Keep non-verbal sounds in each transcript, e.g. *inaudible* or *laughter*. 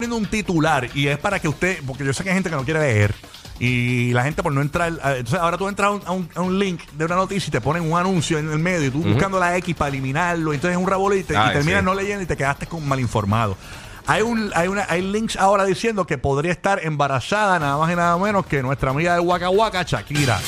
Poniendo un titular y es para que usted, porque yo sé que hay gente que no quiere leer y la gente por no entrar, eh, entonces ahora tú entras a un, a un- a un link de una noticia y te ponen un anuncio en el medio y tú buscando la X para eliminarlo, entonces es un revolito y, te- y Ay, terminas sí. no leyendo y te quedaste con mal informado. Hay un, hay una, hay links ahora diciendo que podría estar embarazada nada más y nada menos que nuestra amiga de Waka Waka, Shakira.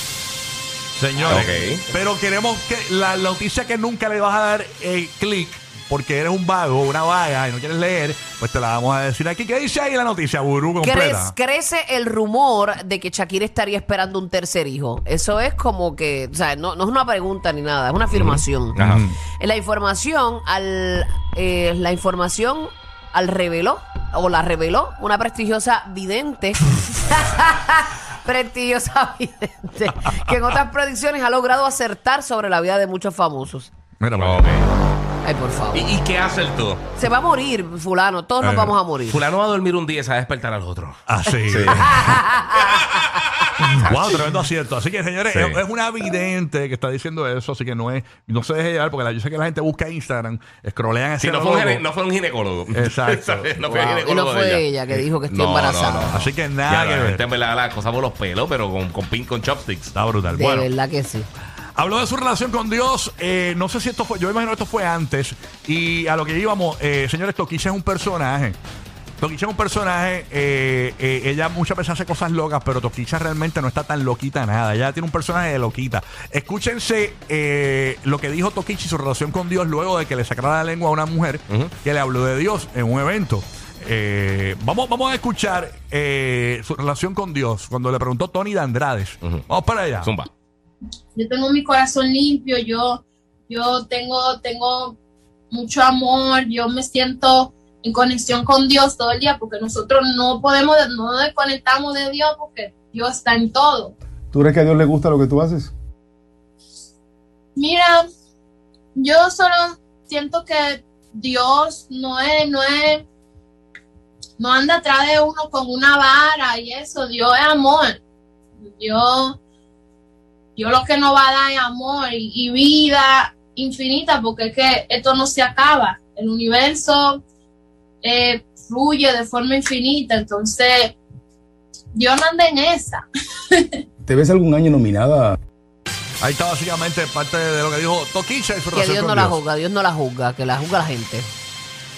Señores, Ok. pero queremos que la noticia que nunca le vas a dar eh, clic porque eres un vago, una vaga y no quieres leer, pues te la vamos a decir aquí. ¿Qué dice ahí la noticia, Burú, completa? Crece, crece el rumor de que Shakira estaría esperando un tercer hijo. Eso es como que, o sea, no, no es una pregunta ni nada, es una afirmación. Ajá. La información al eh, la información al reveló o la reveló una prestigiosa vidente. *laughs* *laughs* prestigiosa vidente que en otras predicciones ha logrado acertar sobre la vida de muchos famosos. Mira, pues. Ay, por favor. ¿Y, y qué hace el tú? Se va a morir, fulano, todos nos Eh, vamos a morir. Fulano va a dormir un día y se va a despertar al otro. Así. wow, *laughs* *laughs* tremendo acierto. Así que, señores, Sí. es, es una vidente que está diciendo eso, así que no es, no se deje llevar, porque la- yo sé que la gente busca Instagram, scrollean ese Sí, no fue, un logo. gine- no fue un ginecólogo. Exacto. *laughs* ¿Sabes? no fue Wow. ginecólogo Y no fue de ella que dijo que está No, embarazada. no, no. Así que Ya, nada que la ver. gente da la cosa por los pelos, pero con, con pin con chopsticks. Está brutal. De bueno, verdad que sí. Habló de su relación con Dios. eh, no sé si esto fue, yo imagino que esto fue antes. Y a lo que íbamos, eh, señores, Toquicha es un personaje. Toquicha es un personaje, eh, eh, ella muchas veces hace cosas locas, pero Toquicha realmente no está tan loquita nada. Ella tiene un personaje de loquita. Escúchense eh, lo que dijo Toquicha y su relación con Dios luego de que le sacara la lengua a una mujer Ujú. que le habló de Dios en un evento. Eh, vamos, vamos a escuchar eh, su relación con Dios cuando le preguntó Tony de Andrades. Vamos para allá. Zumba. Yo tengo mi corazón limpio, yo, yo tengo, tengo mucho amor, yo me siento en conexión con Dios todo el día, porque nosotros no podemos, no desconectamos de Dios porque Dios está en todo. ¿Tú crees que a Dios le gusta lo que tú haces? Mira, yo solo siento que Dios no es, no es, no anda atrás de uno con una vara y eso, Dios es amor. Dios, Dios lo que nos va a dar es amor y, y vida infinita, porque es que esto no se acaba. El universo eh, fluye de forma infinita, entonces Dios no anda en esa. *laughs* ¿Te ves algún año nominada Ahí está básicamente parte de lo que dijo Toquicha y su Que Dios no la juzga, Dios no la juzga, que la juzga la gente.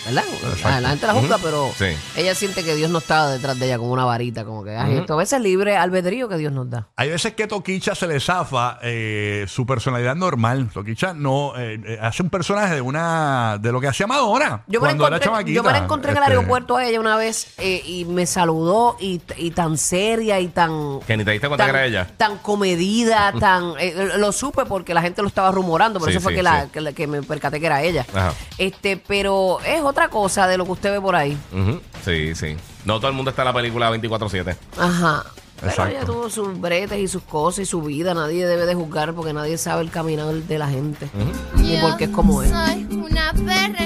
¿Verdad? La, la gente la juzga, pero Sí. ella siente que Dios no está detrás de ella como una varita, como que ay, Ujú. esto a veces es libre albedrío que Dios nos da. Hay veces que Toquicha se le zafa eh, su personalidad normal. Toquicha no eh, eh, hace un personaje de una de lo que hacía Madonna Yo me, la encontré, yo me la encontré en el Este, aeropuerto a ella una vez eh, y me saludó y, y tan seria y tan... Que ni te diste cuenta tan, que era ella. tan comedida, *laughs* tan... eh, lo supe porque la gente lo estaba rumorando, por Sí, eso fue sí, que, la, que, me percaté que era ella. Ajá. Este, pero es otra cosa de lo que usted ve por ahí. Ujú. Sí, sí. No todo el mundo está en la película 24-7. Ajá. Pero Exacto. ella tuvo sus bretes y sus cosas y su vida. Nadie debe de juzgar porque nadie sabe el caminar de la gente. Ni por qué es como es. Soy una perra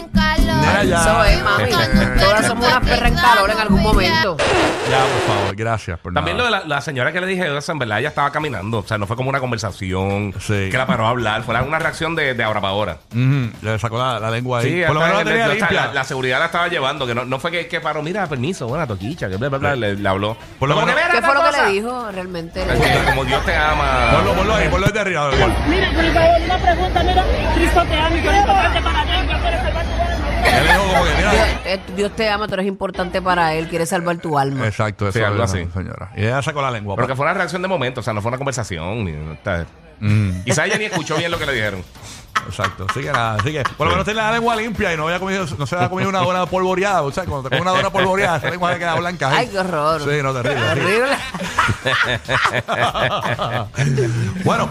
ya. Eso es, mami. Todas somos unas perras en calor en algún momento. Ya, por favor, gracias. Por También lo nada. de la, la señora que le dije en verdad, ella estaba caminando. O sea, no fue como una conversación Sí. que la paró a hablar. Fue una reacción de, de ahora para ahora. Ujú, Le sacó la, la lengua ahí. Sí, por lo menos la tenía limpia. la- la seguridad la estaba llevando. Que no, no fue que, que paró, mira, permiso, buena toquicha, que bla, bla, bla, le, le habló. Por lo menos- ¿Qué fue lo que le dijo realmente? Como Dios te ama. Ponlo, ponlo ahí, ponlo desde arriba. Ponlo. Mira, por favor, una pregunta, mira, Cristo te ama y eres importante para salvar tu alma. Él dijo como que, Dios, mira. eh, Dios te ama, tú eres importante para Él, quiere salvar tu alma. Exacto, eso Sí, algo es, así. señora. Y ella sacó la lengua. Pero que fue una reacción de momento, o sea, no fue una conversación. Ni, Mm, Quizá ella ni escuchó bien lo que le dijeron. exacto. Así que nada, así que por lo menos tiene la lengua limpia y no, había comido, no se había comido una dona polvoreada. O sea, cuando te comes una dona polvoreada, esa lengua queda blanca. ahí. Ay, qué horror. Sí, no, terrible. terrible. Horrible. *laughs* bueno,